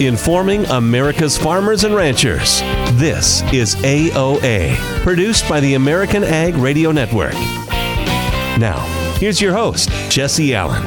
informing America's farmers and ranchers. This is AOA, produced by the American Ag Radio Network. Now, here's your host, Jesse Allen.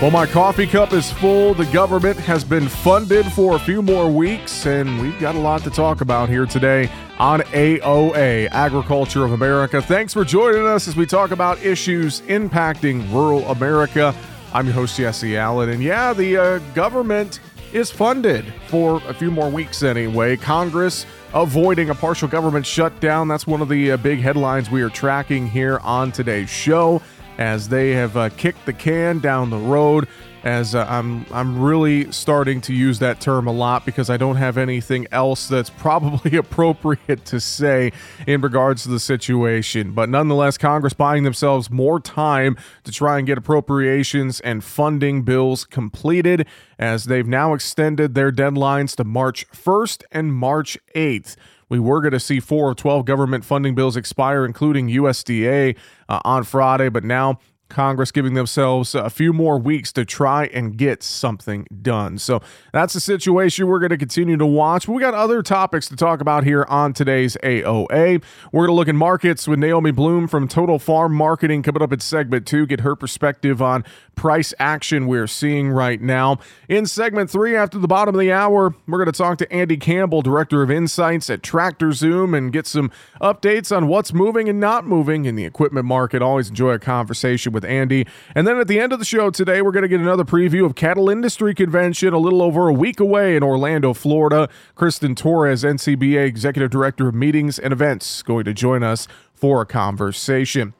Well, my coffee cup is full. The government has been funded for a few more weeks, and we've got a lot to talk about here today on AOA, Agriculture of America. Thanks for joining us as we talk about issues impacting rural America. I'm your host, Jesse Allen. And yeah, the uh, government is funded for a few more weeks anyway. Congress avoiding a partial government shutdown. That's one of the uh, big headlines we are tracking here on today's show as they have uh, kicked the can down the road as uh, I'm I'm really starting to use that term a lot because I don't have anything else that's probably appropriate to say in regards to the situation. But nonetheless, Congress buying themselves more time to try and get appropriations and funding bills completed as they've now extended their deadlines to March 1st and March 8th. We were going to see four of 12 government funding bills expire, including USDA, uh, on Friday, but now Congress giving themselves a few more weeks to try and get something done. So that's the situation we're going to continue to watch. We got other topics to talk about here on today's AOA. We're going to look in markets with Naomi Blohm from Total Farm Marketing coming up in segment two, get her perspective on price action we're seeing right now. In segment three, after the bottom of the hour, we're going to talk to Andy Campbell, Director of Insights at Tractor Zoom, and get some updates on what's moving and not moving in the equipment market. Always enjoy a conversation with with Andy. And then at the end of the show today, we're going to get another preview of Cattle Industry Convention a little over a week away in Orlando, Florida. Kristin Torres, NCBA Executive Director of Meetings and Events, going to join us for a conversation.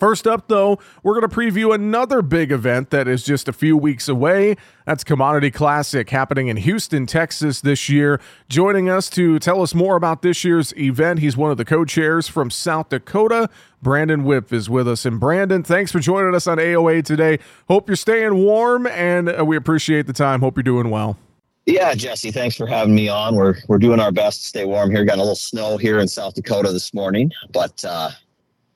First up, though, we're going to preview another big event that is just a few weeks away. That's Commodity Classic happening in Houston, Texas this year. Joining us to tell us more about this year's event, he's one of the co chairs from South Dakota. Brandon Wipf is with us. And Brandon, thanks for joining us on AOA today. Hope you're staying warm and uh, we appreciate the time. Hope you're doing well. Yeah, Jesse, thanks for having me on. We're we're doing our best to stay warm here. Got a little snow here in South Dakota this morning, but uh,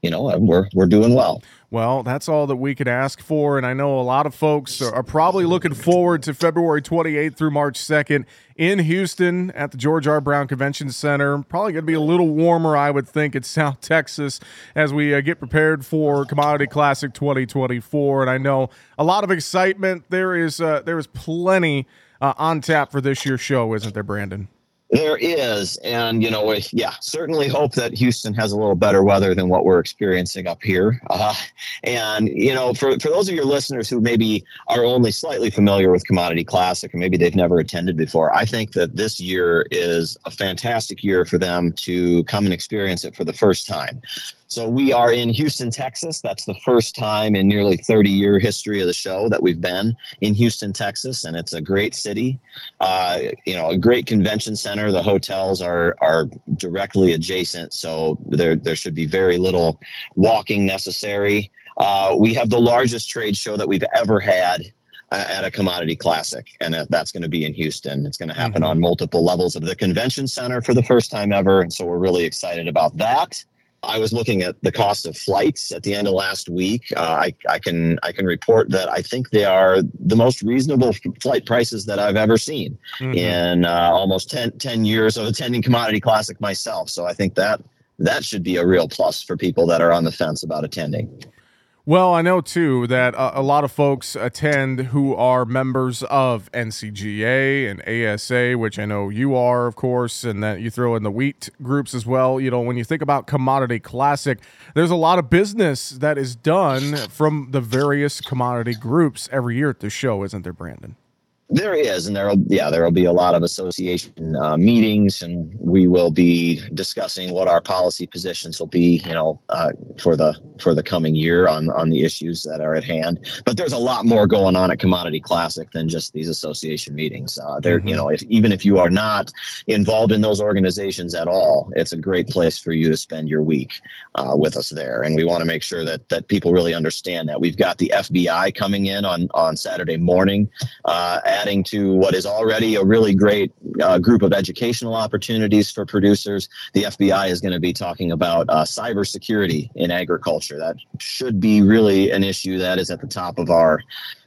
you know, we're we're doing well. Well, that's all that we could ask for, and I know a lot of folks are probably looking forward to February 28th through March 2nd in Houston at the George R. Brown Convention Center. Probably going to be a little warmer, I would think, in South Texas as we uh, get prepared for Commodity Classic 2024. And I know a lot of excitement. There is uh, there is plenty uh, on tap for this year's show, isn't there, Brandon? There is, and you know, yeah, certainly hope that Houston has a little better weather than what we're experiencing up here. Uh, and you know, for for those of your listeners who maybe are only slightly familiar with Commodity Classic, or maybe they've never attended before, I think that this year is a fantastic year for them to come and experience it for the first time. So we are in Houston, Texas. That's the first time in nearly 30 year history of the show that we've been in Houston, Texas, and it's a great city. Uh, you know, a great convention center. The hotels are are directly adjacent, so there there should be very little walking necessary. Uh, we have the largest trade show that we've ever had at a commodity classic and that's going to be in houston it's going to happen mm-hmm. on multiple levels of the convention center for the first time ever and so we're really excited about that I was looking at the cost of flights at the end of last week. Uh, I, I can I can report that I think they are the most reasonable flight prices that I've ever seen mm-hmm. in uh, almost 10, 10 years of attending Commodity Classic myself. So I think that that should be a real plus for people that are on the fence about attending. Well, I know too that a, a, lot of folks attend who are members of NCGA and ASA, which I know you are, of course, and that you throw in the wheat groups as well. You know, when you think about Commodity Classic, there's a lot of business that is done from the various commodity groups every year at the show, isn't there, Brandon? There is, and there'll yeah, there will be a lot of association uh, meetings, and we will be discussing what our policy positions will be, you know, uh, for the for the coming year on on the issues that are at hand. But there's a lot more going on at Commodity Classic than just these association meetings. Uh, there, mm-hmm. you know, if even if you are not involved in those organizations at all, it's a great place for you to spend your week uh, with us there. And we want to make sure that that people really understand that we've got the FBI coming in on on Saturday morning uh, adding to what is already a really great uh, group of educational opportunities for producers. The FBI is going to be talking about uh, cybersecurity in agriculture. That should be really an issue that is at the top of our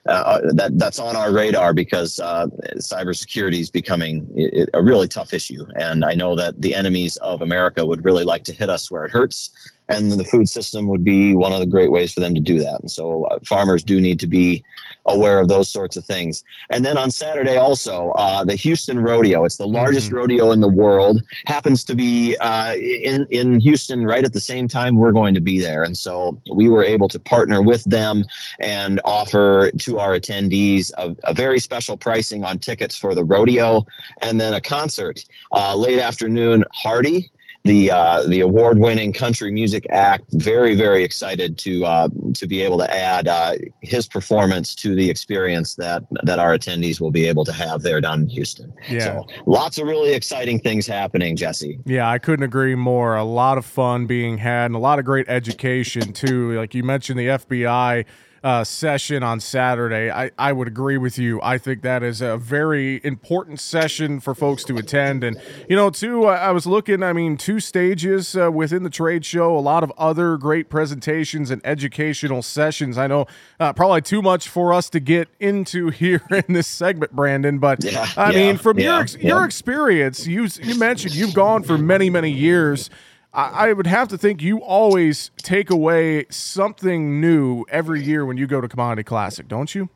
uh, that that's on our radar because uh, cybersecurity is becoming a really tough issue, and I know that the enemies of America would really like to hit us where it hurts and the food system would be one of the great ways for them to do that. And so uh, farmers do need to be aware of those sorts of things. And then on Saturday also, uh, the Houston Rodeo. It's the largest mm-hmm. rodeo in the world. Happens to be uh, in in Houston right at the same time we're going to be there. And so we were able to partner with them and offer to our attendees a, a very special pricing on tickets for the rodeo, and then a concert uh, late afternoon. Hardy the uh, the award winning country music act. Very very excited to uh, to be able to add uh, his performance to the experience that that our attendees will be able to have there down in Houston. Yeah. So lots of really exciting things happening, Jesse. Yeah, I couldn't agree more. A lot of fun being had and a lot of great education too. Like you mentioned, the FBI uh, session on Saturday. I, I would agree with you. I think that is a very important session for folks to attend. And, you know, too, I was looking, I mean, two stages uh, within the trade show, a lot of other great presentations and educational sessions. I know uh, probably too much for us to get into here in this segment, Brandon. But, yeah, I yeah, mean, from yeah, your, your experience, you, you mentioned you've gone for many, many years. I, would have to think you always take away something new every year when you go to Commodity Classic, don't you?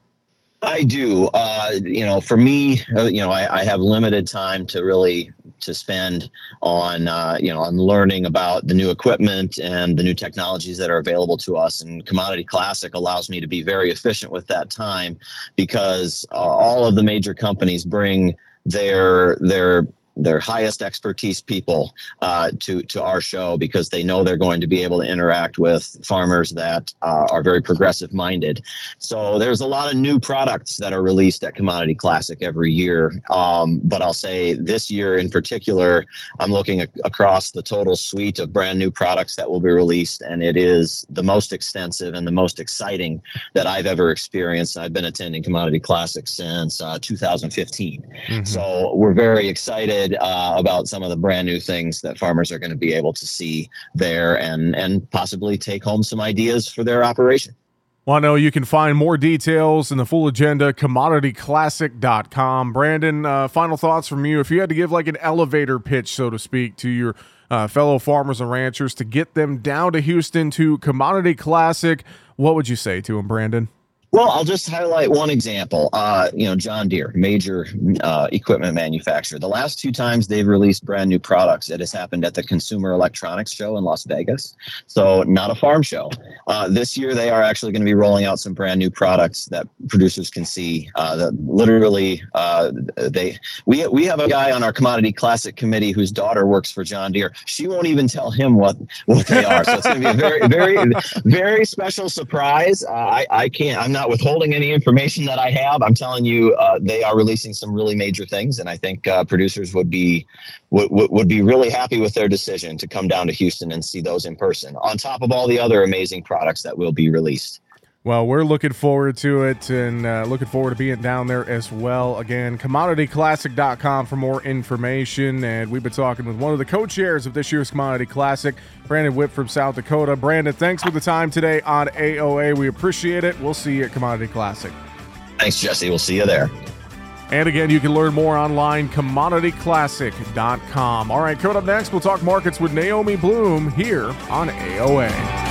I do. Uh, you know, for me, uh, you know, I, I, have limited time to really to spend on uh, you know on learning about the new equipment and the new technologies that are available to us. And Commodity Classic allows me to be very efficient with that time because uh, all of the major companies bring their their their highest expertise people uh, to to our show because they know they're going to be able to interact with farmers that uh, are very progressive minded. So there's a lot of new products that are released at Commodity Classic every year. Um, but I'll say this year in particular, I'm looking across the total suite of brand new products that will be released, and it is the most extensive and the most exciting that I've ever experienced. I've been attending Commodity Classic since uh, 2015, mm-hmm. so we're very excited excited uh, about some of the brand new things that farmers are going to be able to see there and and possibly take home some ideas for their operation. Well, I know you can find more details in the full agenda, commodityclassic.com. Brandon, uh, final thoughts from you. If you had to give like an elevator pitch, so to speak, to your uh, fellow farmers and ranchers to get them down to Houston to Commodity Classic, what would you say to them, Brandon? Well, I'll just highlight one example. Uh, you know, John Deere, major uh, equipment manufacturer. The last two times they've released brand new products, it has happened at the Consumer Electronics Show in Las Vegas. So, not a farm show. Uh, this year, they are actually going to be rolling out some brand new products that producers can see. Uh, that literally, uh, they we we have a guy on our Commodity Classic committee whose daughter works for John Deere. She won't even tell him what what they are. So it's going to be a very very very special surprise. Uh, I I can't. I'm not not withholding any information that I have. I'm telling you, uh, they are releasing some really major things, and I think uh, producers would be would, would be really happy with their decision to come down to Houston and see those in person. On top of all the other amazing products that will be released. Well, we're looking forward to it and uh, looking forward to being down there as well. Again, commodityclassic.com for more information. And we've been talking with one of the co chairs of this year's Commodity Classic, Brandon Wipf from South Dakota. Brandon, thanks for the time today on AOA. We appreciate it. We'll see you at Commodity Classic. Thanks, Jesse. We'll see you there. And again, you can learn more online, commodityclassic.com. All right, coming up next, we'll talk markets with Naomi Blohm here on AOA.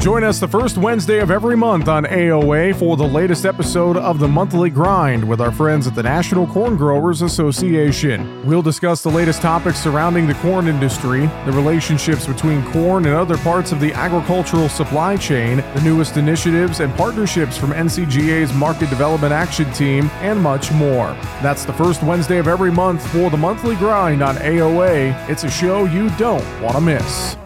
Join us the first Wednesday of every month on AOA for the latest episode of the Monthly Grind with our friends at the National Corn Growers Association. We'll discuss the latest topics surrounding the corn industry, the relationships between corn and other parts of the agricultural supply chain, the newest initiatives and partnerships from NCGA's Market Development Action Team, and much more. That's the first Wednesday of every month for the Monthly Grind on AOA. It's a show you don't want to miss.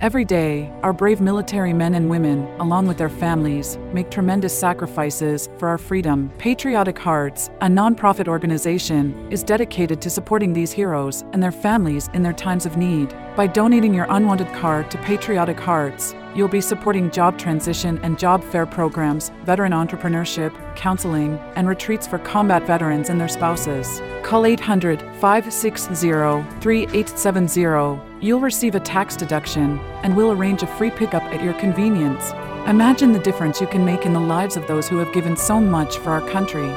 Every day, our brave military men and women, along with their families, make tremendous sacrifices for our freedom. Patriotic Hearts, a nonprofit organization, is dedicated to supporting these heroes and their families in their times of need. By donating your unwanted car to Patriotic Hearts, you'll be supporting job transition and job fair programs, veteran entrepreneurship, counseling, and retreats for combat veterans and their spouses. Call 800 560 3870. You'll receive a tax deduction, and we'll arrange a free pickup at your convenience. Imagine the difference you can make in the lives of those who have given so much for our country.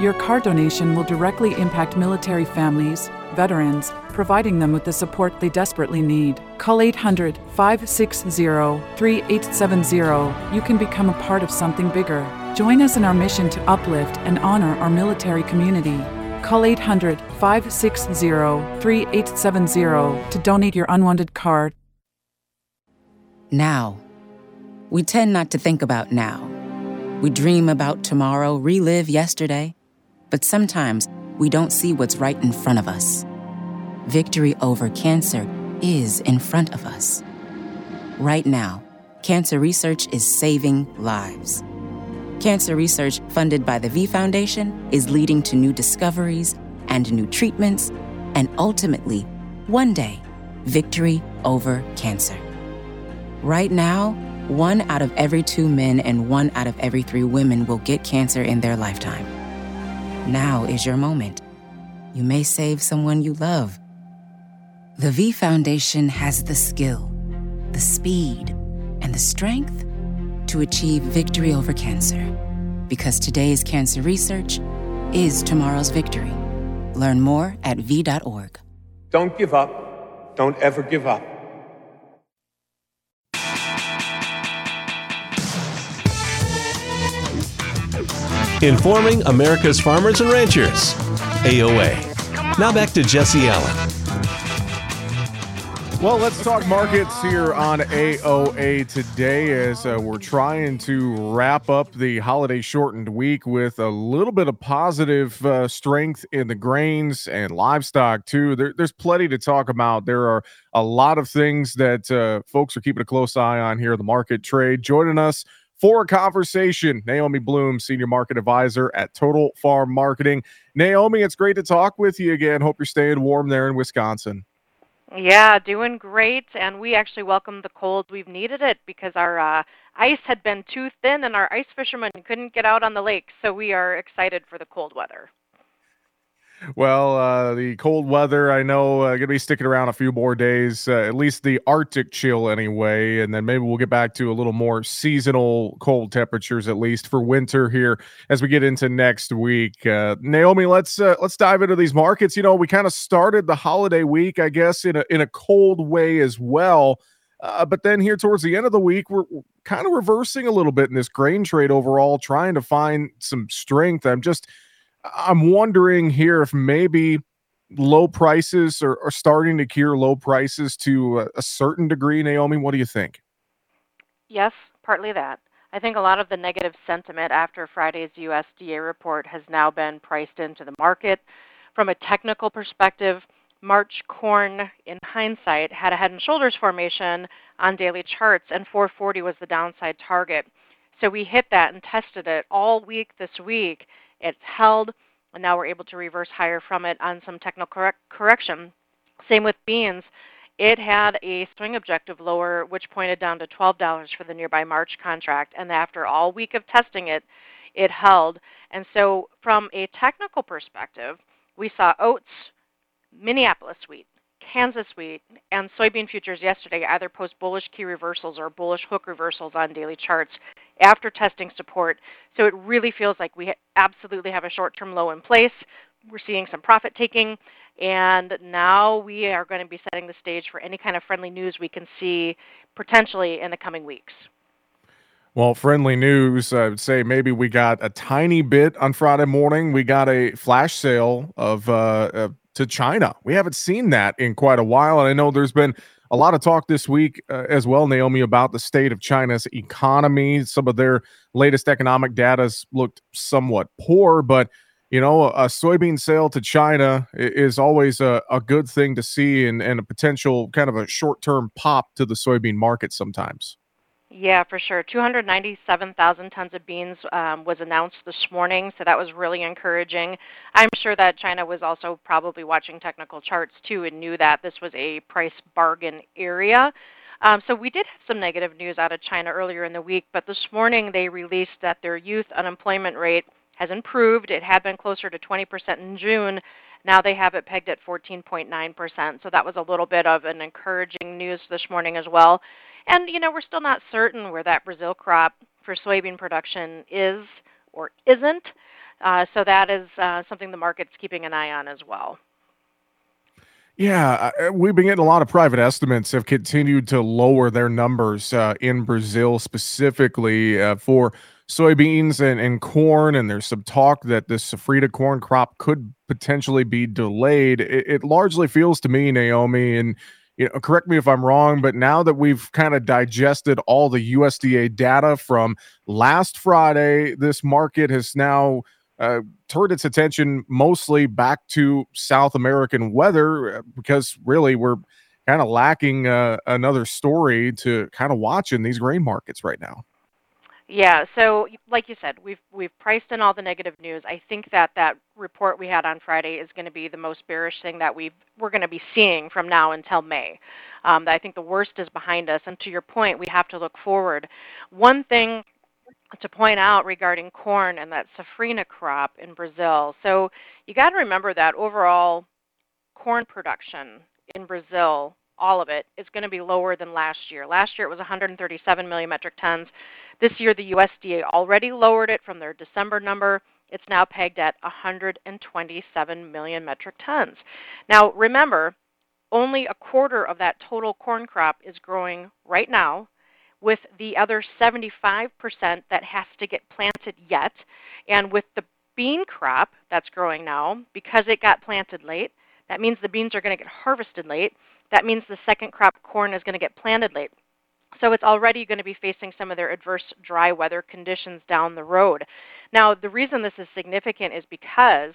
Your car donation will directly impact military families, veterans, providing them with the support they desperately need. Call 800 560 3870. You can become a part of something bigger. Join us in our mission to uplift and honor our military community. Call 800 560 3870 to donate your unwanted card. Now. We tend not to think about now. We dream about tomorrow, relive yesterday, but sometimes we don't see what's right in front of us. Victory over cancer is in front of us. Right now, cancer research is saving lives Cancer research funded by the V Foundation is leading to new discoveries and new treatments, and ultimately, one day, victory over cancer. Right now, one out of every two men and one out of every three women will get cancer in their lifetime. Now is your moment. You may save someone you love. The V Foundation has the skill, the speed, and the strength to achieve victory over cancer. Because today's cancer research is tomorrow's victory. Learn more at V.org. Don't give up. Don't ever give up. Informing America's farmers and ranchers. AOA. Now back to Jesse Allen. Well, let's talk markets here on AOA today as uh, we're trying to wrap up the holiday shortened week with a little bit of positive uh, strength in the grains and livestock, too. There, there's plenty to talk about. There are a lot of things that uh, folks are keeping a close eye on here, the market trade. Joining us for a conversation, Naomi Blohm, Senior Market Advisor at Total Farm Marketing. Naomi, it's great to talk with you again. Hope you're staying warm there in Wisconsin. Yeah, doing great. And we actually welcome the cold. We've needed it because our uh, ice had been too thin and our ice fishermen couldn't get out on the lake. So we are excited for the cold weather. Well, uh, the cold weather, I know, uh, going to be sticking around a few more days, uh, at least the Arctic chill anyway. And then maybe we'll get back to a little more seasonal cold temperatures, at least for winter here as we get into next week. Uh, Naomi, let's uh, let's dive into these markets. You know, we kind of started the holiday week, I guess, in a in a cold way as well. Uh, but then here towards the end of the week, we're, we're kind of reversing a little bit in this grain trade overall, trying to find some strength. I'm just I'm wondering here if maybe low prices are, are starting to cure low prices to a, a certain degree. Naomi, what do you think? Yes, partly that. I think a lot of the negative sentiment after Friday's USDA report has now been priced into the market. From a technical perspective, March corn, in hindsight, had a head and shoulders formation on daily charts, and 440 was the downside target. So we hit that and tested it all week this week it's held, and now we're able to reverse higher from it on some technical correct- correction. Same with beans. It had a swing objective lower, which pointed down to $12 for the nearby March contract. And after all week of testing it, it held. And so, from a technical perspective, we saw oats, Minneapolis wheat, Kansas wheat, and soybean futures yesterday either post bullish key reversals or bullish hook reversals on daily charts after testing support. So it really feels like we absolutely have a short term low in place. We're seeing some profit taking, and now we are going to be setting the stage for any kind of friendly news we can see potentially in the coming weeks. Well, friendly news, I would say maybe we got a tiny bit on Friday morning. We got a flash sale of uh, uh, to China. We haven't seen that in quite a while, and I know there's been a lot of talk this week uh, as well, Naomi, about the state of China's economy. Some of their latest economic data looked somewhat poor, but you know, a soybean sale to China is always a, a good thing to see and, and a potential kind of a short term pop to the soybean market sometimes. Yeah, for sure. 297,000 tons of beans um, was announced this morning, so that was really encouraging. I'm sure that China was also probably watching technical charts too and knew that this was a price bargain area. Um, so we did have some negative news out of China earlier in the week, but this morning they released that their youth unemployment rate has improved. It had been closer to 20% in June. Now they have it pegged at 14.9%. So that was a little bit of an encouraging news this morning as well. And you know, we're still not certain where that Brazil crop for soybean production is or isn't. Uh, so that is uh, something the market's keeping an eye on as well. Yeah, uh, we've been getting a lot of private estimates have continued to lower their numbers uh, in Brazil specifically uh, for soybeans and, and corn. And there's some talk that the safrinha corn crop could potentially be delayed. It, it largely feels to me, Naomi, and you know, correct me if I'm wrong, but now that we've kind of digested all the USDA data from last Friday, this market has now uh, turned its attention mostly back to South American weather uh, because really we're kind of lacking uh, another story to kind of watch in these grain markets right now. Yeah, so like you said, we've we've priced in all the negative news. I think that that report we had on Friday is going to be the most bearish thing that we we're going to be seeing from now until May. Um, I think the worst is behind us, and to your point, we have to look forward. One thing to point out regarding corn and that safrinha crop in Brazil. So you got to remember that overall corn production in Brazil all of it is going to be lower than last year. Last year it was 137 million metric tons. This year the USDA already lowered it from their December number. It's now pegged at 127 million metric tons. Now remember, only a quarter of that total corn crop is growing right now, with the other 75% that has to get planted yet. And with the bean crop that's growing now, because it got planted late, that means the beans are going to get harvested late. That means the second crop corn is going to get planted late. So it's already going to be facing some of their adverse dry weather conditions down the road. Now, the reason this is significant is because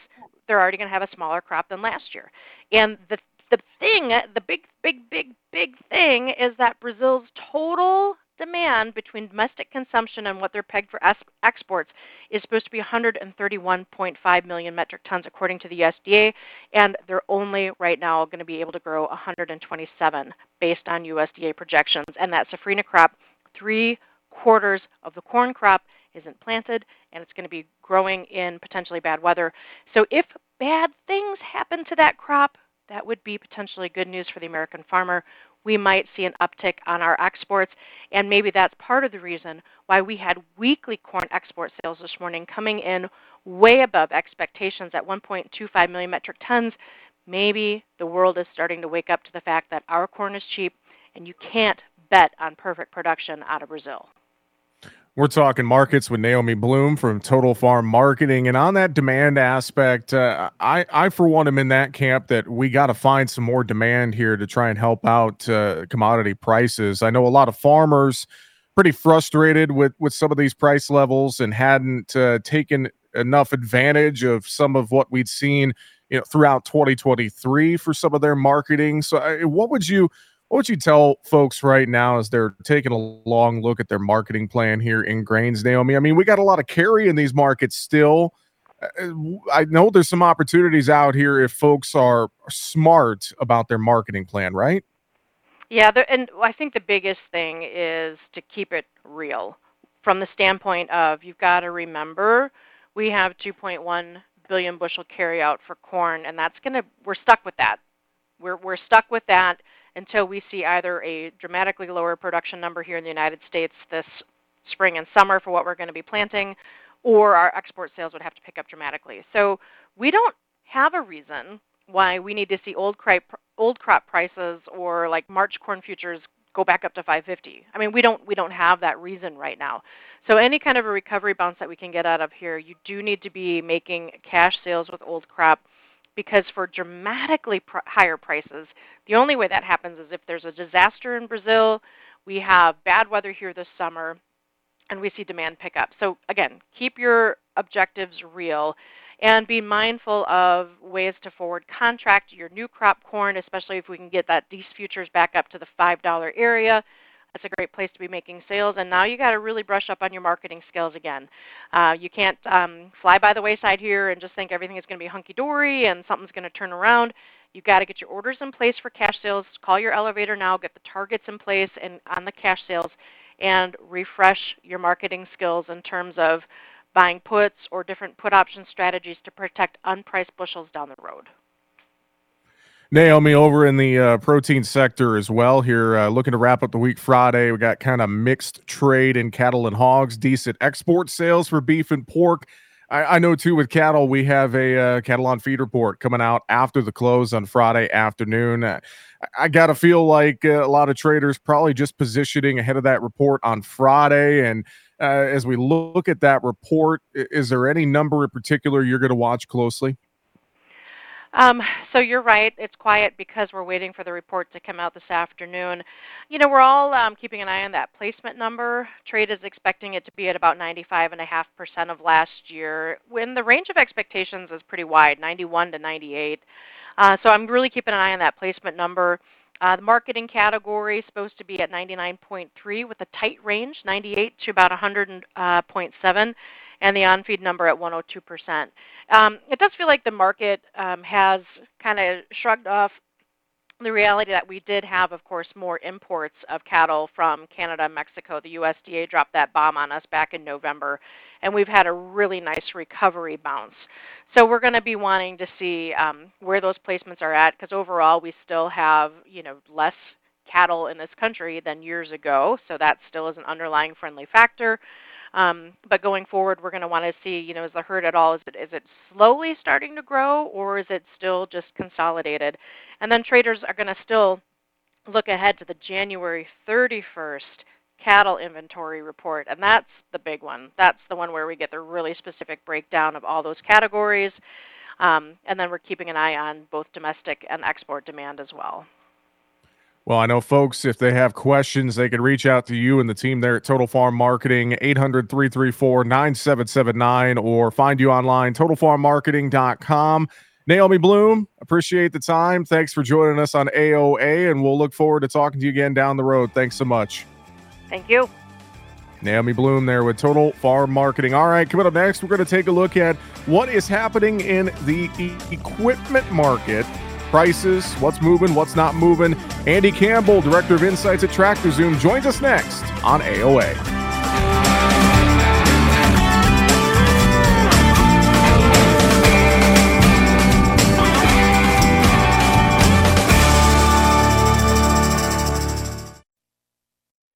they're already going to have a smaller crop than last year. And the the thing, the big, big, big, big thing is that Brazil's total demand between domestic consumption and what they're pegged for exports is supposed to be 131.5 million metric tons according to the USDA, and they're only right now going to be able to grow 127 based on USDA projections. And that safrinha crop, three quarters of the corn crop isn't planted, and it's going to be growing in potentially bad weather. So if bad things happen to that crop, that would be potentially good news for the American farmer we might see an uptick on our exports. And maybe that's part of the reason why we had weekly corn export sales this morning coming in way above expectations at 1.25 million metric tons. Maybe the world is starting to wake up to the fact that our corn is cheap and you can't bet on perfect production out of Brazil. We're talking markets with Naomi Blohm from Total Farm Marketing, and on that demand aspect, uh, I, I for one am in that camp that we got to find some more demand here to try and help out uh, commodity prices. I know a lot of farmers pretty frustrated with with some of these price levels and hadn't uh, taken enough advantage of some of what we'd seen, you know, throughout 2023 for some of their marketing. So, uh, what would you what would you tell folks right now as they're taking a long look at their marketing plan here in grains, Naomi? I mean, we got a lot of carry in these markets still. Uh, I know there's some opportunities out here if folks are smart about their marketing plan, right? Yeah, and I think the biggest thing is to keep it real from the standpoint of you've got to remember we have 2.1 billion bushel carryout for corn, and that's going to, we're stuck with that. We're, we're stuck with that until we see either a dramatically lower production number here in the United States this spring and summer for what we're going to be planting, or our export sales would have to pick up dramatically. So we don't have a reason why we need to see old crop old crop prices or like March corn futures go back up to 550. I mean, we don't we don't have that reason right now. So any kind of a recovery bounce that we can get out of here, you do need to be making cash sales with old crop because for dramatically pr- higher prices, the only way that happens is if there's a disaster in Brazil, we have bad weather here this summer, and we see demand pick up. So again, keep your objectives real. and be mindful of ways to forward contract your new crop corn, especially if we can get that these futures back up to the $5 area. That's a great place to be making sales. And now you got to really brush up on your marketing skills again. Uh, you can't um, fly by the wayside here and just think everything is going to be hunky dory and something's going to turn around. You've got to get your orders in place for cash sales. Call your elevator now, get the targets in place and on the cash sales, and refresh your marketing skills in terms of buying puts or different put option strategies to protect unpriced bushels down the road. Naomi, over in the uh, protein sector as well here, uh, looking to wrap up the week Friday. We got kind of mixed trade in cattle and hogs, decent export sales for beef and pork. I, I know too with cattle, we have a uh, cattle on feed report coming out after the close on Friday afternoon. Uh, I got to feel like uh, a lot of traders probably just positioning ahead of that report on Friday. And uh, as we look at that report, is there any number in particular you're going to watch closely? Um, so you're right. It's quiet because we're waiting for the report to come out this afternoon. You know, we're all um, keeping an eye on that placement number. Trade is expecting it to be at about 95.5% of last year, when the range of expectations is pretty wide, 91 to 98. Uh, so I'm really keeping an eye on that placement number. Uh, the marketing category is supposed to be at 99.3 with a tight range, 98 to about 100.7. And the on-feed number at 102%. Um, it does feel like the market um, has kind of shrugged off the reality that we did have, of course, more imports of cattle from Canada and Mexico. The USDA dropped that bomb on us back in November, and we've had a really nice recovery bounce. So we're going to be wanting to see um, where those placements are at, because overall we still have, you know, less cattle in this country than years ago. So that still is an underlying friendly factor. Um, but going forward, we're going to want to see, you know, is the herd at all? Is it is it slowly starting to grow, or is it still just consolidated? And then traders are going to still look ahead to the January 31st cattle inventory report, and that's the big one. That's the one where we get the really specific breakdown of all those categories. Um, and then we're keeping an eye on both domestic and export demand as well. Well, I know folks, if they have questions, they can reach out to you and the team there at Total Farm Marketing, 800 334 9779, or find you online, totalfarmmarketing.com. Naomi Blohm, appreciate the time. Thanks for joining us on AOA, and we'll look forward to talking to you again down the road. Thanks so much. Thank you. Naomi Blohm there with Total Farm Marketing. All right, coming up next, we're going to take a look at what is happening in the equipment market prices, what's moving, what's not moving. Andy Campbell, Director of Insights at Tractor Zoom, joins us next on AOA.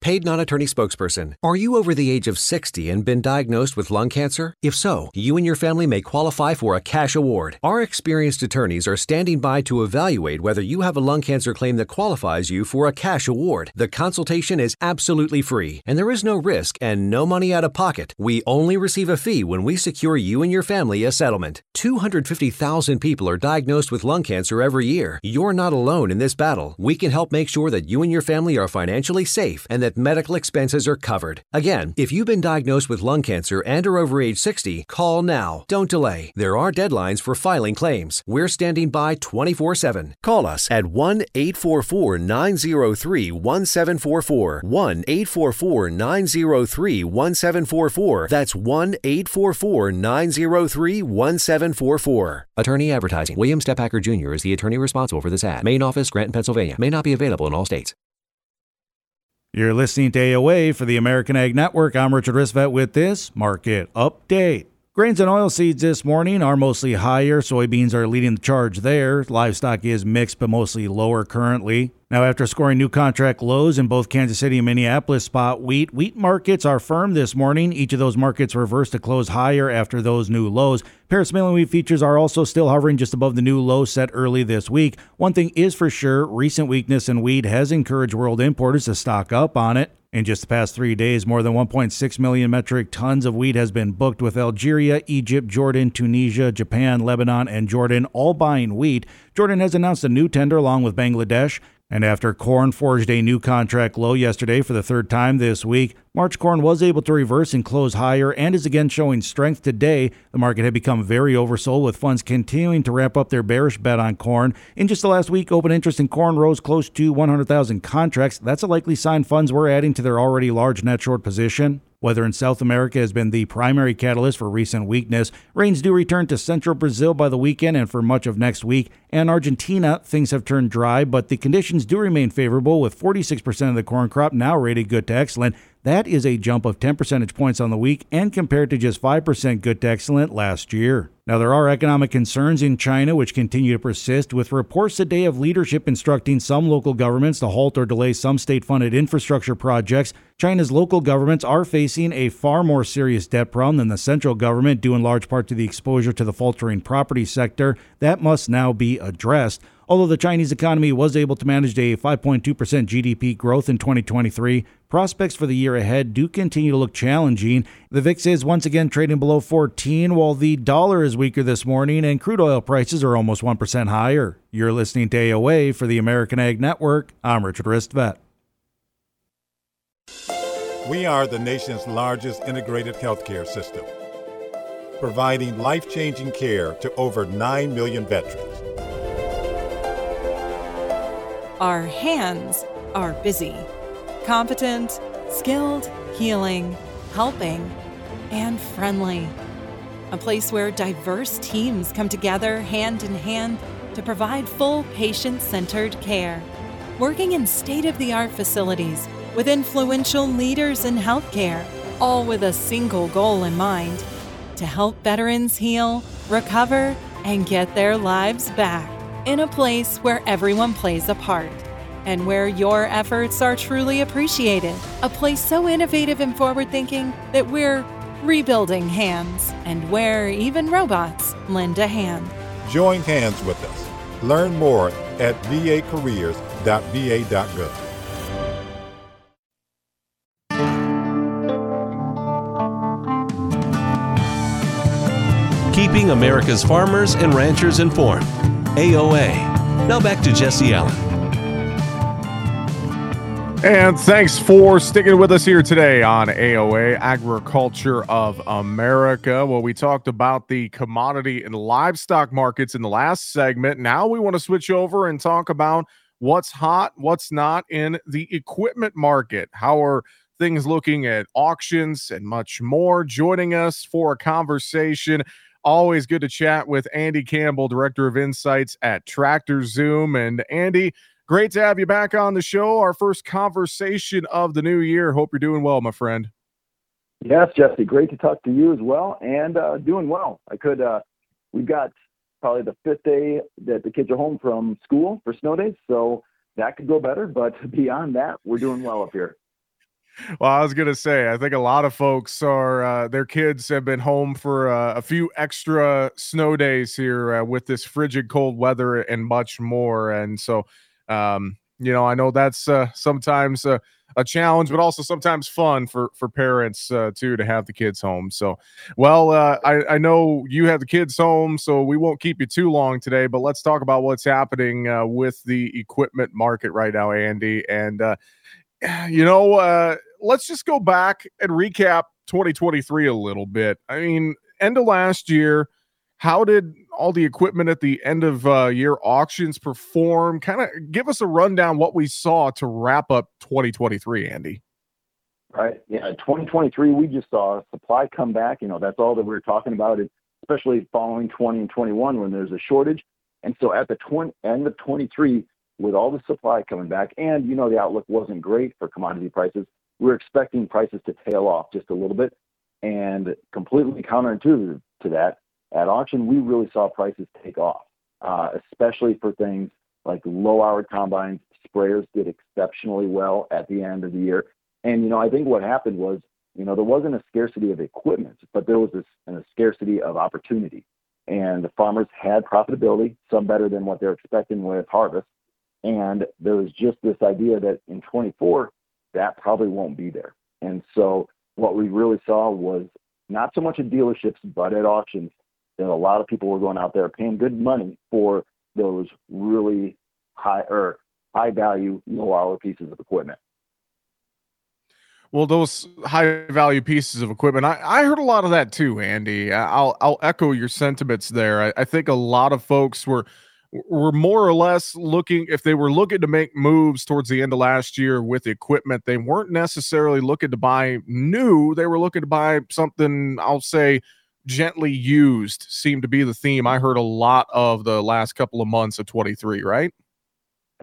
Paid non attorney spokesperson. Are you over the age of 60 and been diagnosed with lung cancer? If so, you and your family may qualify for a cash award. Our experienced attorneys are standing by to evaluate whether you have a lung cancer claim that qualifies you for a cash award. The consultation is absolutely free, and there is no risk and no money out of pocket. We only receive a fee when we secure you and your family a settlement. 250,000 people are diagnosed with lung cancer every year. You're not alone in this battle. We can help make sure that you and your family are financially safe and that that medical expenses are covered. Again, if you've been diagnosed with lung cancer and are over age 60, call now. Don't delay. There are deadlines for filing claims. We're standing by 24 7. Call us at 1 844 903 1744. 1 844 903 1744. That's 1 844 903 1744. Attorney Advertising. William Stepacker Jr. is the attorney responsible for this ad. Main office, Scranton, Pennsylvania. May not be available in all states. You're listening to AOA for the American Ag Network. I'm Richard Ristvet with this market update. Grains and oilseeds this morning are mostly higher. Soybeans are leading the charge there. Livestock is mixed but mostly lower currently. Now, after scoring new contract lows in both Kansas City and Minneapolis spot wheat, wheat markets are firm this morning. Each of those markets reversed to close higher after those new lows. Paris milling wheat futures are also still hovering just above the new low set early this week. One thing is for sure recent weakness in wheat has encouraged world importers to stock up on it. In just the past three days, more than 1.6 million metric tons of wheat has been booked, with Algeria, Egypt, Jordan, Tunisia, Japan, Lebanon, and Jordan all buying wheat. Jordan has announced a new tender along with Bangladesh. And after corn forged a new contract low yesterday for the third time this week, March corn was able to reverse and close higher and is again showing strength today. The market had become very oversold with funds continuing to ramp up their bearish bet on corn. In just the last week, open interest in corn rose close to 100,000 contracts. That's a likely sign funds were adding to their already large net short position. Weather in South America has been the primary catalyst for recent weakness. Rains do return to central Brazil by the weekend and for much of next week. And Argentina, things have turned dry, but the conditions do remain favorable with 46% of the corn crop now rated good to excellent. That is a jump of 10 percentage points on the week and compared to just 5% good to excellent last year. Now, there are economic concerns in China which continue to persist, with reports today of leadership instructing some local governments to halt or delay some state funded infrastructure projects. China's local governments are facing a far more serious debt problem than the central government, due in large part to the exposure to the faltering property sector. That must now be addressed. Although the Chinese economy was able to manage a 5.2% GDP growth in 2023, prospects for the year ahead do continue to look challenging. The VIX is once again trading below 14, while the dollar is weaker this morning and crude oil prices are almost 1% higher. You're listening to AOA for the American Ag Network. I'm Richard Ristvet. We are the nation's largest integrated healthcare system, providing life changing care to over 9 million veterans. Our hands are busy, competent, skilled, healing, helping, and friendly. A place where diverse teams come together hand in hand to provide full patient centered care. Working in state of the art facilities with influential leaders in healthcare, all with a single goal in mind to help veterans heal, recover, and get their lives back in a place where everyone plays a part and where your efforts are truly appreciated. A place so innovative and forward thinking that we're rebuilding hands and where even robots lend a hand. Join hands with us. Learn more at vacareers.va.gov. Keeping America's farmers and ranchers informed. AOA. Now back to Jesse Allen. And thanks for sticking with us here today on AOA Agriculture of America. Well, we talked about the commodity and livestock markets in the last segment. Now we want to switch over and talk about what's hot, what's not in the equipment market. How are things looking at auctions and much more? Joining us for a conversation Always good to chat with Andy Campbell, Director of Insights at Tractor Zoom. And Andy, great to have you back on the show. Our first conversation of the new year. Hope you're doing well, my friend. Yes, Jesse. Great to talk to you as well, and uh, doing well. I could. Uh, we've got probably the fifth day that the kids are home from school for snow days, so that could go better. But beyond that, we're doing well up here. Well, I was gonna say, I think a lot of folks are uh, their kids have been home for uh, a few extra snow days here uh, with this frigid cold weather and much more, and so um, you know, I know that's uh, sometimes a, challenge, but also sometimes fun for for parents uh, too to have the kids home. So, well, uh, I, I know you have the kids home, so we won't keep you too long today. But let's talk about what's happening with the equipment market right now, Andy, and you know, uh, let's just go back and recap 2023 a little bit. I mean, end of last year, how did all the equipment at the end of uh, year auctions perform? Kind of give us a rundown what we saw to wrap up 2023, Andy. Right. Yeah. 2023, we just saw supply come back. You know, that's all that we are talking about, especially following 20 and 21 when there's a shortage. And so at the 20, end of 23, with all the supply coming back, and you know the outlook wasn't great for commodity prices. We are expecting prices to tail off just a little bit, and completely counterintuitive to that, at auction we really saw prices take off, uh, especially for things like low-hour combines. Sprayers did exceptionally well at the end of the year, and you know I think what happened was you know there wasn't a scarcity of equipment, but there was this, a scarcity of opportunity, and the farmers had profitability, some better than what they're expecting with harvest and there was just this idea that in 24, that probably won't be there. And so what we really saw was not so much at dealerships, but at auctions, that a lot of people were going out there paying good money for those really high or high value, low hour pieces of equipment. Well, those high value pieces of equipment, I, I heard a lot of that too, Andy. I'll I'll echo your sentiments there. I, I think a lot of folks were were more or less looking if they were looking to make moves towards the end of last year with equipment, they weren't necessarily looking to buy new. They were looking to buy something, I'll say, gently used, seemed to be the theme I heard a lot of the last couple of months of 23, right?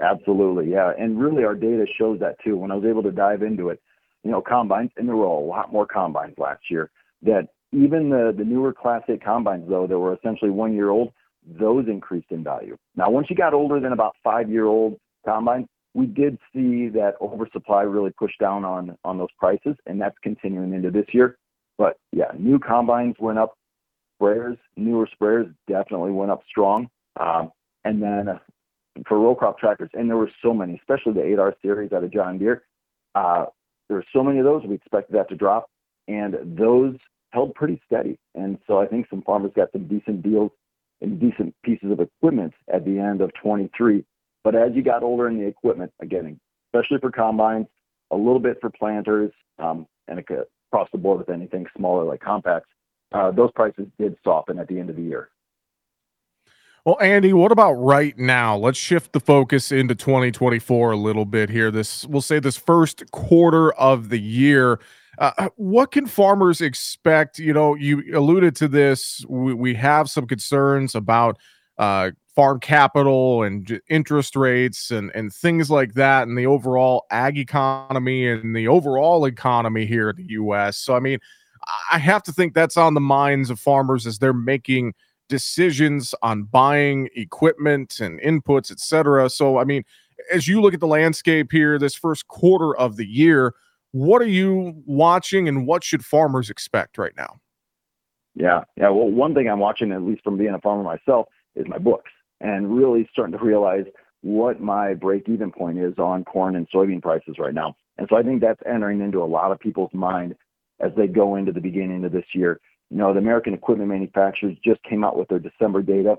Absolutely, yeah. And really, our data shows that too. When I was able to dive into it, you know, combines, and there were a lot more combines last year. That even the the newer Class 8 combines, though, that were essentially one year old, those increased in value. Now, once you got older than about five year old combines, we did see that oversupply really push down on on those prices, and that's continuing into this year. But yeah, new combines went up. Sprayers, newer sprayers definitely went up strong. Um, and then uh, for row crop tractors, and there were so many, especially the 8R series out of John Deere. Uh, there were so many of those, we expected that to drop, and those held pretty steady. And so I think some farmers got some decent deals and decent pieces of equipment at the end of 23. But as you got older in the equipment, again, especially for combines, a little bit for planters, um, and across the board with anything smaller like compacts, uh, those prices did soften at the end of the year. Well, Andy, what about right now? Let's shift the focus into 2024 a little bit here. This we'll say this first quarter of the year. Uh, uh, what can farmers expect? You know, you alluded to this. We, we have some concerns about uh, farm capital and interest rates and, and things like that, and the overall ag economy and the overall economy here in the U.S. So, I mean, I have to think that's on the minds of farmers as they're making – decisions on buying equipment and inputs, etc. So, I mean, as you look at the landscape here, this first quarter of the year, what are you watching and what should farmers expect right now? Yeah, yeah. Well, one thing I'm watching, at least from being a farmer myself, is my books and really starting to realize what my break even point is on corn and soybean prices right now. And so I think that's entering into a lot of people's mind as they go into the beginning of this year. You know, the American equipment manufacturers just came out with their December data.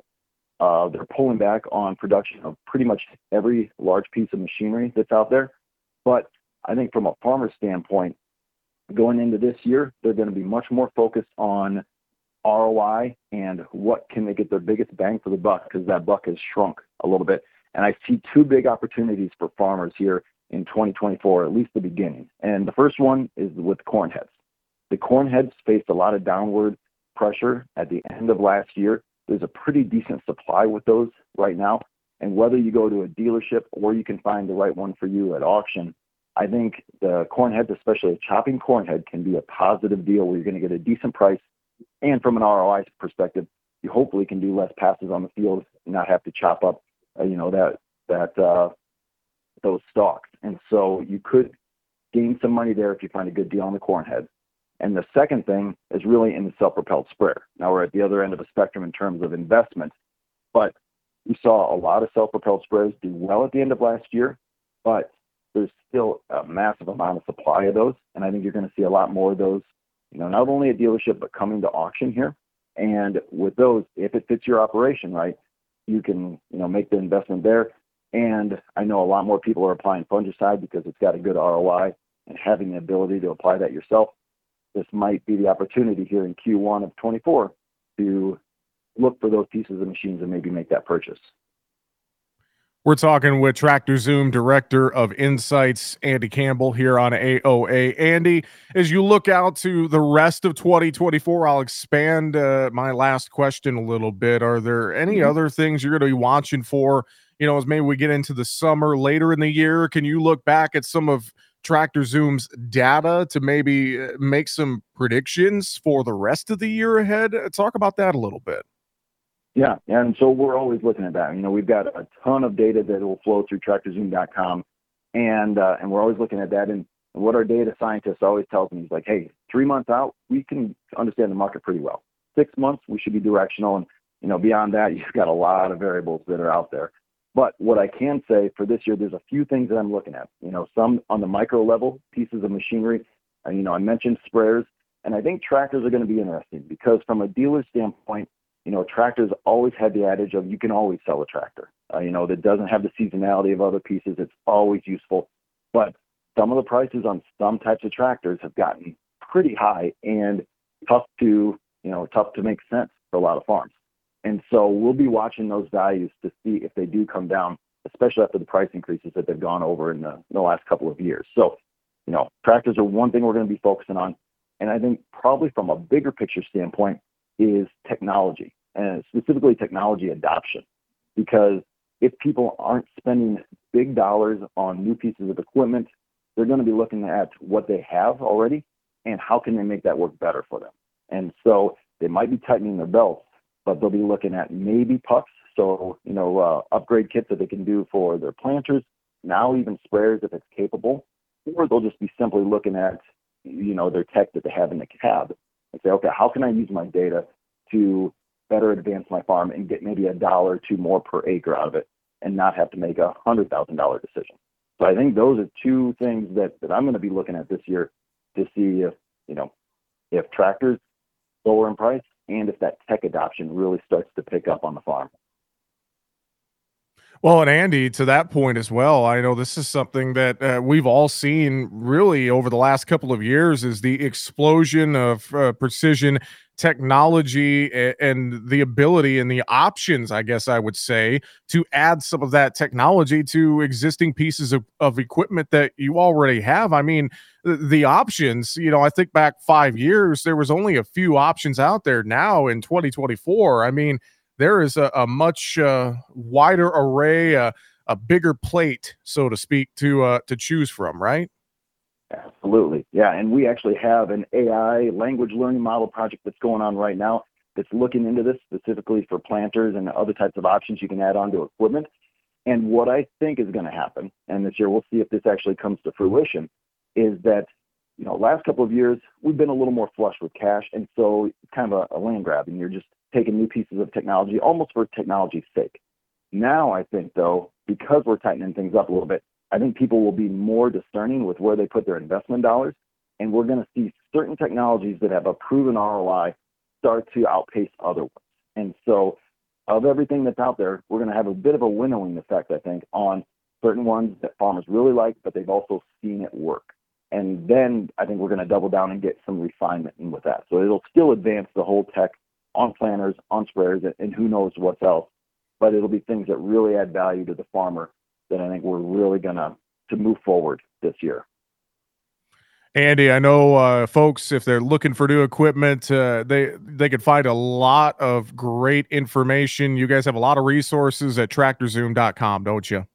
Uh, they're pulling back on production of pretty much every large piece of machinery that's out there. But I think from a farmer standpoint, going into this year, they're going to be much more focused on ROI and what can they get their biggest bang for the buck because that buck has shrunk a little bit. And I see two big opportunities for farmers here in 2024, at least the beginning. And the first one is with corn heads. The corn heads faced a lot of downward pressure at the end of last year. There's a pretty decent supply with those right now. And whether you go to a dealership or you can find the right one for you at auction, I think the corn heads, especially a chopping corn head, can be a positive deal where you're going to get a decent price. And from an ROI perspective, you hopefully can do less passes on the field and not have to chop up, uh, you know, that that uh, those stalks. And so you could gain some money there if you find a good deal on the corn head. And the second thing is really in the self-propelled sprayer. Now we're at the other end of the spectrum in terms of investment, but we saw a lot of self-propelled sprayers do well at the end of last year, but there's still a massive amount of supply of those, and I think you're going to see a lot more of those. You know, not only at dealership but coming to auction here. And with those, if it fits your operation right, you can you know make the investment there. And I know a lot more people are applying fungicide because it's got a good ROI, and having the ability to apply that yourself this might be the opportunity here in Q1 of 24 to look for those pieces of machines and maybe make that purchase. We're talking with Tractor Zoom Director of Insights, Andy Campbell, here on AOA. Andy, as you look out to the rest of 2024, I'll expand uh, my last question a little bit. Are there any mm-hmm. other things you're going to be watching for? You know, as maybe we get into the summer later in the year, can you look back at some of Tractor Zoom's data to maybe uh, make some predictions for the rest of the year ahead? Uh, talk about that a little bit. Yeah, and so we're always looking at that. You know, we've got a ton of data that will flow through TractorZoom.com, and uh, and we're always looking at that. And what our data scientist always tells me is like, hey, three months out, we can understand the market pretty well. Six months, we should be directional, and you know, beyond that, you've got a lot of variables that are out there. But what I can say for this year, there's a few things that I'm looking at. You know, some on the micro level, pieces of machinery. You know, I mentioned sprayers, and I think tractors are going to be interesting because from a dealer standpoint, you know, tractors always had the adage of you can always sell a tractor. uh, you know, that doesn't have the seasonality of other pieces. It's always useful. But some of the prices on some types of tractors have gotten pretty high and tough to, you know, tough to make sense for a lot of farms. And so we'll be watching those values to see if they do come down, especially after the price increases that they've gone over in the, in the last couple of years. So, you know, tractors are one thing we're going to be focusing on. And I think probably from a bigger picture standpoint is technology and specifically technology adoption. Because if people aren't spending big dollars on new pieces of equipment, they're going to be looking at what they have already and how can they make that work better for them. And so they might be tightening their belts, but they'll be looking at maybe pucks, so you know uh, upgrade kits that they can do for their planters, now even sprayers if it's capable, or they'll just be simply looking at you know their tech that they have in the cab and say, okay, how can I use my data to better advance my farm and get maybe a dollar or two more per acre out of it, and not have to make a hundred thousand dollar decision. So I think those are two things that, that I'm going to be looking at this year to see if you know if tractors lower in price and if that tech adoption really starts to pick up on the farm. Well, and Andy, to that point as well, I know this is something that uh, we've all seen really over the last couple of years is the explosion of uh, precision technology and the ability and the options, I guess I would say, to add some of that technology to existing pieces of, of equipment that you already have. I mean, the, the options, you know, I think back five years, there was only a few options out there. Now in 2024, I mean, there is a, a much uh, wider array, uh, a bigger plate, so to speak, to uh, to choose from, right? Absolutely, yeah. And we actually have an AI language learning model project that's going on right now that's looking into this specifically for planters and other types of options you can add onto equipment. And what I think is going to happen, and this year we'll see if this actually comes to fruition, is that you know last couple of years we've been a little more flush with cash, and so it's kind of a, a land grab, and you're just taking new pieces of technology almost for technology's sake. Now, I think, though, because we're tightening things up a little bit, I think people will be more discerning with where they put their investment dollars. And we're going to see certain technologies that have a proven ROI start to outpace other ones. And so, of everything that's out there, we're going to have a bit of a winnowing effect, I think, on certain ones that farmers really like, but they've also seen it work. And then I think we're going to double down and get some refinement in with that. So it'll still advance the whole tech on planters, on sprayers, and who knows what else. But it'll be things that really add value to the farmer that I think we're really gonna to move forward this year. Andy, I know uh, folks if they're looking for new equipment, uh, they they could find a lot of great information. You guys have a lot of resources at TractorZoom.com, don't you?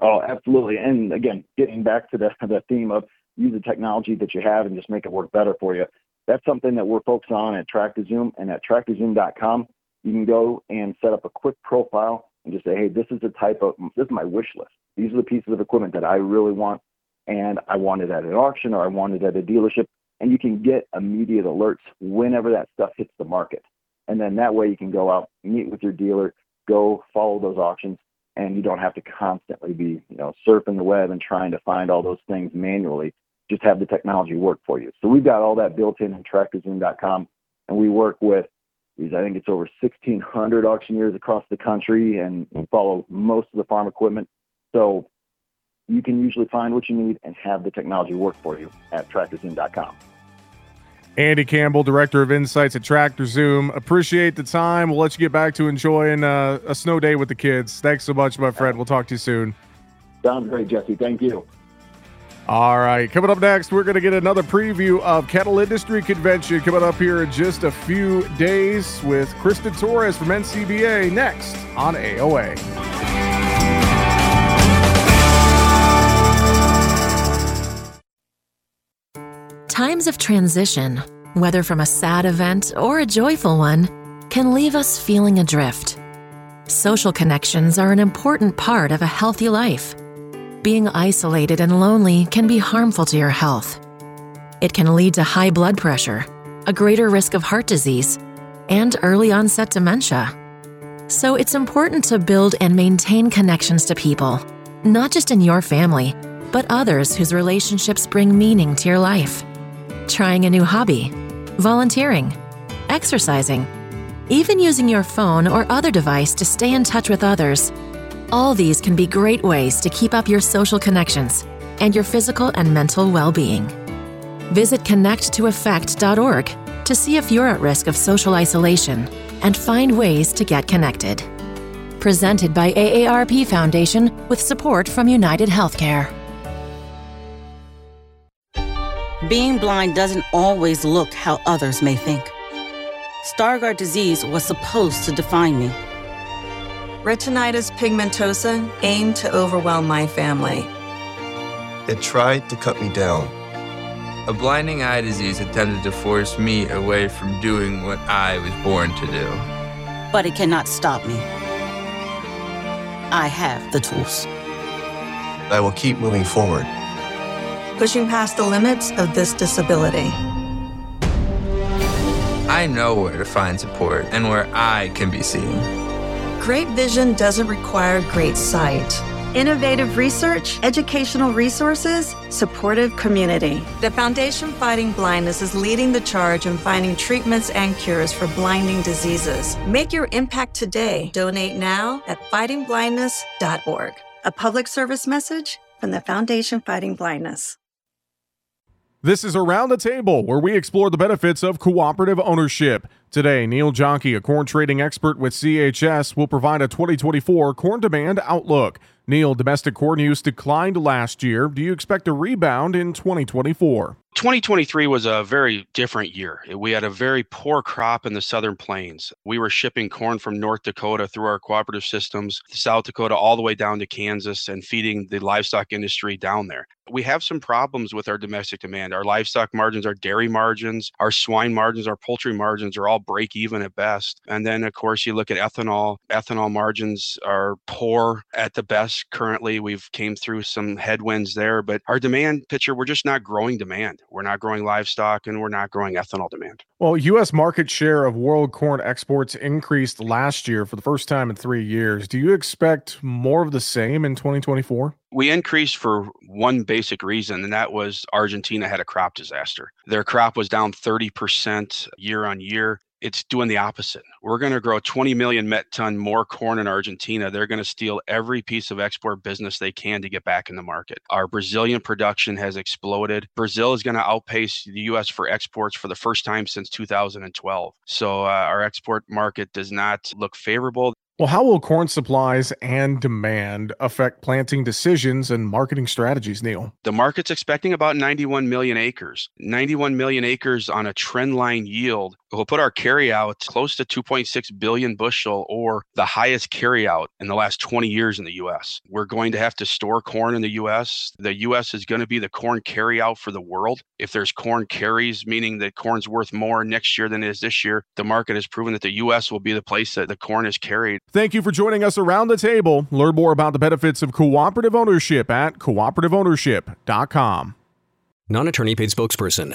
Oh, absolutely. And again, getting back to the the theme of use the technology that you have and just make it work better for you that's something that we're focused on at TractorZoom and at TractorZoom.com. You can go and set up a quick profile and just say, hey, this is the type of, this is my wish list. These are the pieces of equipment that I really want, and I want it at an auction or I want it at a dealership. And you can get immediate alerts whenever that stuff hits the market. And then that way you can go out, meet with your dealer, go follow those auctions, and you don't have to constantly be, you know, surfing the web and trying to find all those things manually just have the technology work for you. So we've got all that built in in tractorzoom.com, and we work with these. I think it's over 1,600 auctioneers across the country, and follow most of the farm equipment. So you can usually find what you need and have the technology work for you at tractorzoom.com. Andy Campbell, Director of Insights at Tractor Zoom. Appreciate the time. We'll let you get back to enjoying uh, a snow day with the kids. Thanks so much, my friend. We'll talk to you soon. Sounds great, Jesse. Thank you. All right, coming up next, we're going to get another preview of Cattle Industry Convention coming up here in just a few days with Kristin Torres from NCBA next on AOA. Times of transition, whether from a sad event or a joyful one, can leave us feeling adrift. Social connections are an important part of a healthy life being isolated and lonely can be harmful to your health. It can lead to high blood pressure, a greater risk of heart disease, and early onset dementia. So it's important to build and maintain connections to people, not just in your family, but others whose relationships bring meaning to your life. Trying a new hobby, volunteering, exercising, even using your phone or other device to stay in touch with others All these can be great ways to keep up your social connections and your physical and mental well being. Visit connect2affect.org to see if you're at risk of social isolation and find ways to get connected. Presented by AARP Foundation with support from United Healthcare. Being blind doesn't always look how others may think. Stargardt disease was supposed to define me. Retinitis pigmentosa aimed to overwhelm my family. It tried to cut me down. A blinding eye disease attempted to force me away from doing what I was born to do. But it cannot stop me. I have the tools. I will keep moving forward. Pushing past the limits of this disability. I know where to find support and where I can be seen. Great vision doesn't require great sight. Innovative research, educational resources, supportive community. The Foundation Fighting Blindness is leading the charge in finding treatments and cures for blinding diseases. Make your impact today. Donate now at fightingblindness.org. A public service message from the Foundation Fighting Blindness. This is Around the Table, where we explore the benefits of cooperative ownership. Today, Neil Jonke, a corn trading expert with CHS, will provide a 2024 corn demand outlook. Neil, domestic corn use declined last year. Do you expect a rebound in 2024? 2023 was a very different year. We had a very poor crop in the southern plains. We were shipping corn from North Dakota through our cooperative systems, South Dakota, all the way down to Kansas, and feeding the livestock industry down there. We have some problems with our domestic demand. Our livestock margins, our dairy margins, our swine margins, our poultry margins are all break even at best. And then, of course, you look at ethanol. Ethanol margins are poor at the best currently. We've came through some headwinds there, but our demand picture, we're just not growing demand. We're not growing livestock and we're not growing ethanol demand. Well, U.S. market share of world corn exports increased last year for the first time in three years. Do you expect more of the same in 2024? We increased for one basic reason, and that was Argentina had a crop disaster. Their crop was down 30% year on year it's doing the opposite. We're going to grow 20 million met ton more corn in Argentina. They're going to steal every piece of export business they can to get back in the market. Our Brazilian production has exploded. Brazil is going to outpace the U.S. for exports for the first time since 2012. So uh, our export market does not look favorable. Well, how will corn supplies and demand affect planting decisions and marketing strategies, Neil? The market's expecting about 91 million acres. 91 million acres on a trend line yield will put our carryout close to 2.6 billion bushel or the highest carryout in the last 20 years in the US. We're going to have to store corn in the US. The US is going to be the corn carryout for the world. If there's corn carries, meaning that corn's worth more next year than it is this year, the market has proven that the US will be the place that the corn is carried. Thank you for joining us around the table. Learn more about the benefits of cooperative ownership at cooperativeownership.com. Non attorney paid spokesperson.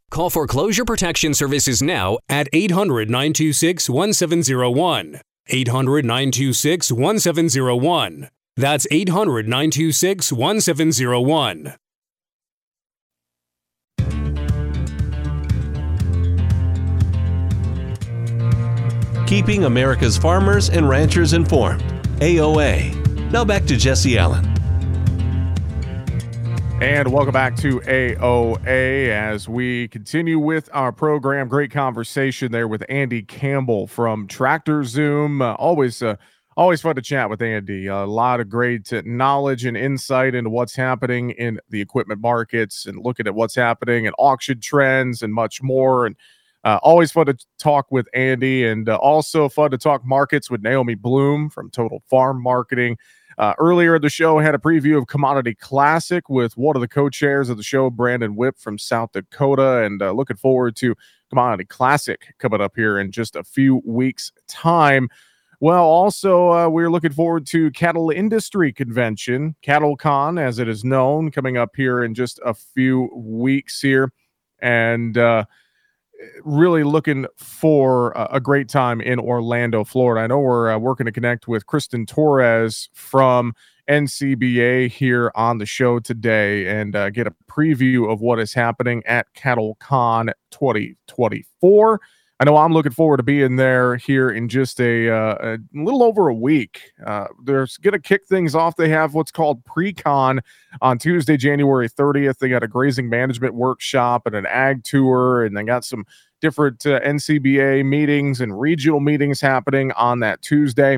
Call Foreclosure Protection Services now at 800 926 1701. 800 926 1701. That's 800 926 1701. Keeping America's farmers and ranchers informed. AOA. Now back to Jesse Allen. And welcome back to AOA as we continue with our program. Great conversation there with Andy Campbell from Tractor Zoom. Uh, always, uh, always fun to chat with Andy. A lot of great uh, knowledge and insight into what's happening in the equipment markets and looking at what's happening and auction trends and much more. And uh, always fun to talk with Andy, and uh, also fun to talk markets with Naomi Blohm from Total Farm Marketing. Uh, earlier the show, had a preview of Commodity Classic with one of the co-chairs of the show, Brandon Wipf from South Dakota, and uh, looking forward to Commodity Classic coming up here in just a few weeks' time. Well, also, uh, we're looking forward to Cattle Industry Convention, Cattle Con, as it is known, coming up here in just a few weeks here. And uh, really looking for a great time in Orlando, Florida. I know we're uh, working to connect with Kristin Torres from NCBA here on the show today and uh, get a preview of what is happening at Cattle Con 2024. I know I'm looking forward to being there here in just a, uh, a little over a week. Uh, they're going to kick things off. They have what's called pre-con on Tuesday, January 30th. They got a grazing management workshop and an ag tour, and they got some different uh, NCBA meetings and regional meetings happening on that Tuesday.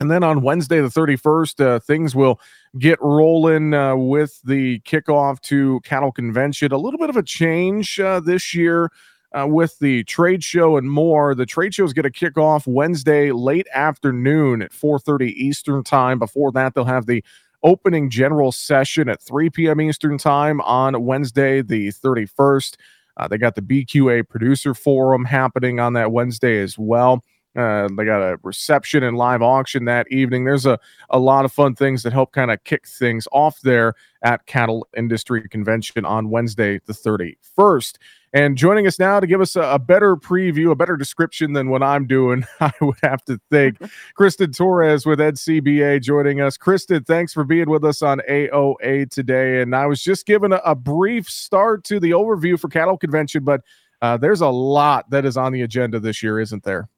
And then on Wednesday, the 31st, uh, things will get rolling uh, with the kickoff to Cattle Convention. A little bit of a change uh, this year uh, with the trade show and more. The trade show is going to kick off Wednesday late afternoon at 4:30 Eastern time. Before that, they'll have the opening general session at 3 p.m. Eastern time on Wednesday, the 31st. Uh, they got the BQA producer forum happening on that Wednesday as well. Uh, they got a reception and live auction that evening. There's a, a lot of fun things that help kind of kick things off there at Cattle Industry Convention on Wednesday, the 31st. And joining us now to give us a, a, better preview, a better description than what I'm doing, I would have to think Kristin Torres with NCBA joining us. Kristin, thanks for being with us on AOA today. And I was just giving a, a brief start to the overview for Cattle Convention, but uh, there's a lot that is on the agenda this year, isn't there?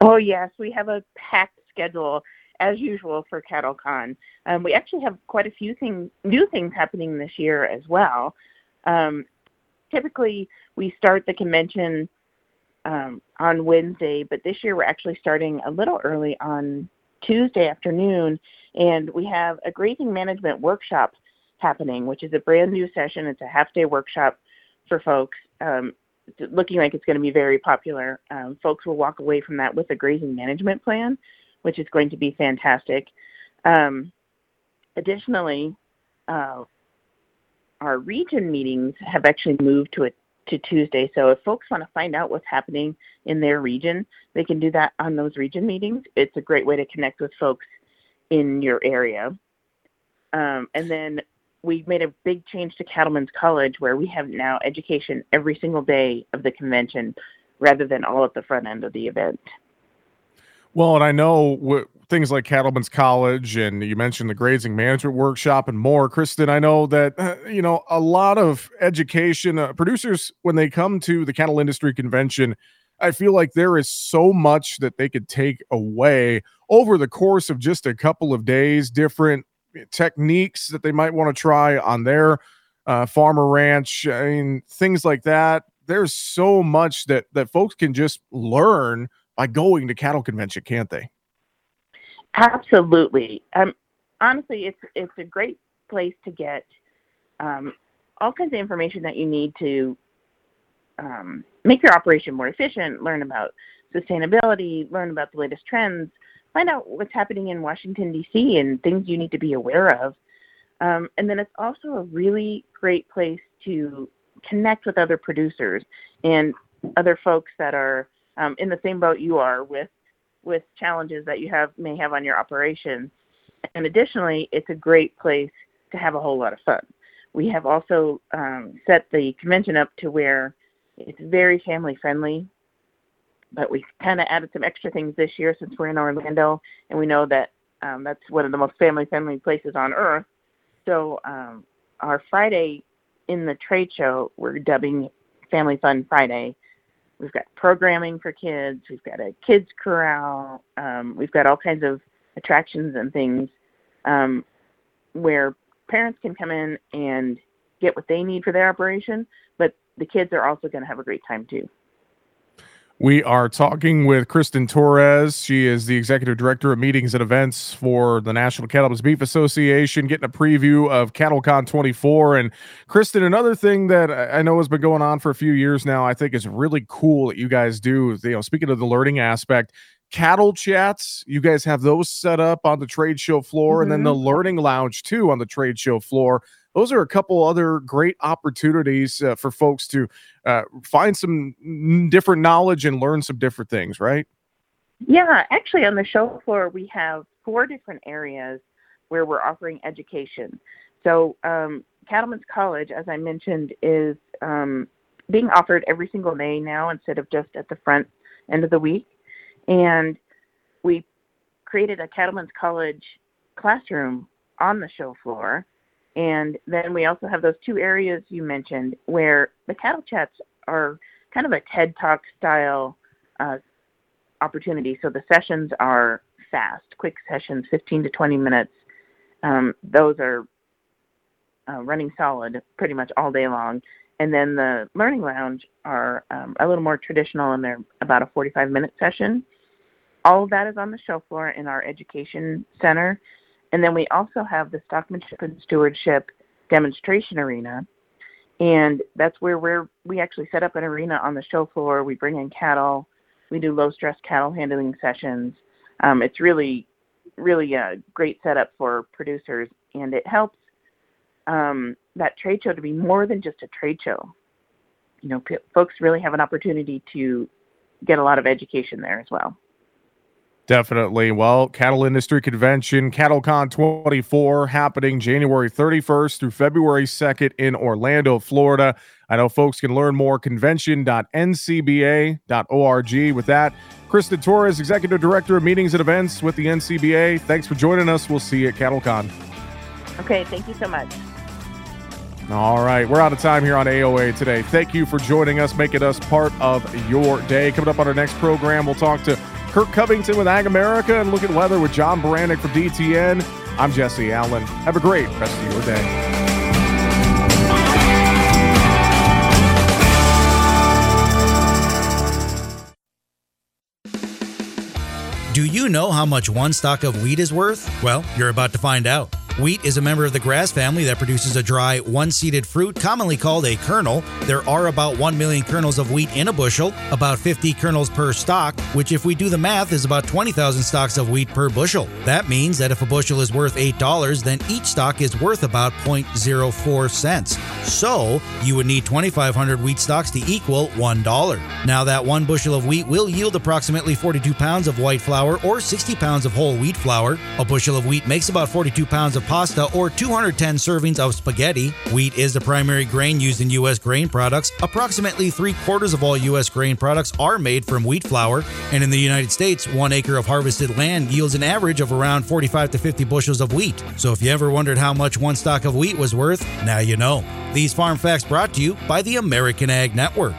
Oh, yes. We have a packed schedule as usual for CattleCon. Um, we actually have quite a few things, new things happening this year as well. Um, typically we start the convention um, on Wednesday, but this year we're actually starting a little early on Tuesday afternoon, and we have a grazing management workshop happening, which is a brand new session. It's a half day workshop for folks. Um, looking like it's going to be very popular. Um, folks will walk away from that with a grazing management plan, which is going to be fantastic. Um, additionally, uh, our region meetings have actually moved to a to Tuesday. So if folks want to find out what's happening in their region, they can do that on those region meetings. It's a great way to connect with folks in your area. Um, and then we made a big change to Cattlemen's College where we have now education every single day of the convention rather than all at the front end of the event. Well, and I know w- things like Cattlemen's College, and you mentioned the grazing management workshop and more. Kristin, I know that uh, you know a lot of education uh, producers when they come to the cattle industry convention. I feel like there is so much that they could take away over the course of just a couple of days, different techniques that they might want to try on their uh, farmer ranch. I mean, things like that. There's so much that that folks can just learn by going to cattle convention, can't they? Absolutely. Um, honestly, it's it's a great place to get um, all kinds of information that you need to um, make your operation more efficient. Learn about sustainability. Learn about the latest trends. Find out what's happening in Washington D.C. and things you need to be aware of. Um, and then it's also a really great place to connect with other producers and other folks that are um, in the same boat you are with with challenges that you have may have on your operation. And additionally, it's a great place to have a whole lot of fun. We have also um, set the convention up to where it's very family friendly, but we kind of added some extra things this year since we're in Orlando, and we know that um, that's one of the most family friendly places on earth. So um, our Friday in the trade show, we're dubbing Family Fun Friday, We've got programming for kids. We've got a kids corral. Um, we've got all kinds of attractions and things um, where parents can come in and get what they need for their operation, but the kids are also going to have a great time too. We are talking with Kristin Torres. She is the executive director of meetings and events for the National Cattlemen's Beef Association, getting a preview of CattleCon 24. And Kristin, another thing that I know has been going on for a few years now, I think is really cool that you guys do. You know, speaking of the learning aspect, cattle chats. You guys have those set up on the trade show floor, mm-hmm. and then the mm-hmm. learning lounge too on the trade show floor. Those are a couple other great opportunities uh, for folks to uh, find some different knowledge and learn some different things, right? Yeah, actually, on the show floor, we have four different areas where we're offering education. So, um, Cattlemen's College, as I mentioned, is um, being offered every single day now instead of just at the front end of the week. And we created a Cattlemen's College classroom on the show floor. And then we also have those two areas you mentioned where the cattle chats are kind of a TED Talk style uh, opportunity. So the sessions are fast, quick sessions, 15 to 20 minutes. Um, those are uh, running solid pretty much all day long. And then the learning lounge are um, a little more traditional and they're about a 45 minute session. All of that is on the show floor in our education center. And then we also have the stockmanship and stewardship demonstration arena. And that's where we're, we actually set up an arena on the show floor. We bring in cattle. We do low stress cattle handling sessions. Um, it's really, really a great setup for producers, and it helps um, that trade show to be more than just a trade show. You know, p- folks really have an opportunity to get a lot of education there as well. Definitely. Well, Cattle Industry Convention, CattleCon 24, happening January 31st through February 2nd in Orlando, Florida. I know folks can learn more convention.ncba.org. With that, Kristin Torres, Executive Director of Meetings and Events with the NCBA. Thanks for joining us. We'll see you at CattleCon. Okay, thank you so much. All right, we're out of time here on AOA today. Thank you for joining us, making us part of your day. Coming up on our next program, we'll talk to Kirk Covington with Ag America and look at weather with John Baranick from DTN. I'm Jesse Allen. Have a great rest of your day. Do you know how much one stalk of wheat is worth? Well, you're about to find out. Wheat is a member of the grass family that produces a dry, one seeded fruit, commonly called a kernel. There are about 1 million kernels of wheat in a bushel, about 50 kernels per stalk, which, if we do the math, is about 20,000 stalks of wheat per bushel. That means that if a bushel is worth $8, then each stalk is worth about 0.04 cents. So, you would need 2,500 wheat stalks to equal $1. Now, that one bushel of wheat will yield approximately 42 pounds of white flour or 60 pounds of whole wheat flour. A bushel of wheat makes about 42 pounds of pasta or 210 servings of spaghetti. Wheat is the primary grain used in U.S. grain products. Approximately three quarters of all U.S. grain products are made from wheat flour. And in the United States, one acre of harvested land yields an average of around 45 to 50 bushels of wheat. So if you ever wondered how much one stock of wheat was worth, now you know. These farm facts brought to you by the American Ag Network.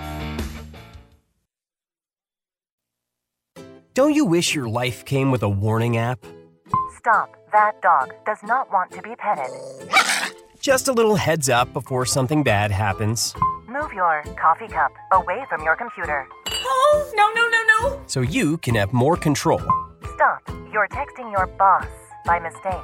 Don't you wish your life came with a warning app? Stop. That dog does not want to be petted. Just a little heads up before something bad happens. Move your coffee cup away from your computer. Oh, no, no, no, no. So you can have more control. Stop. You're texting your boss by mistake.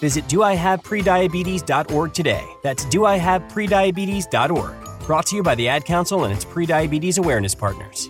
Visit doihaveprediabetes.org today. That's doihaveprediabetes.org. Brought to you by the Ad Council and its prediabetes awareness partners.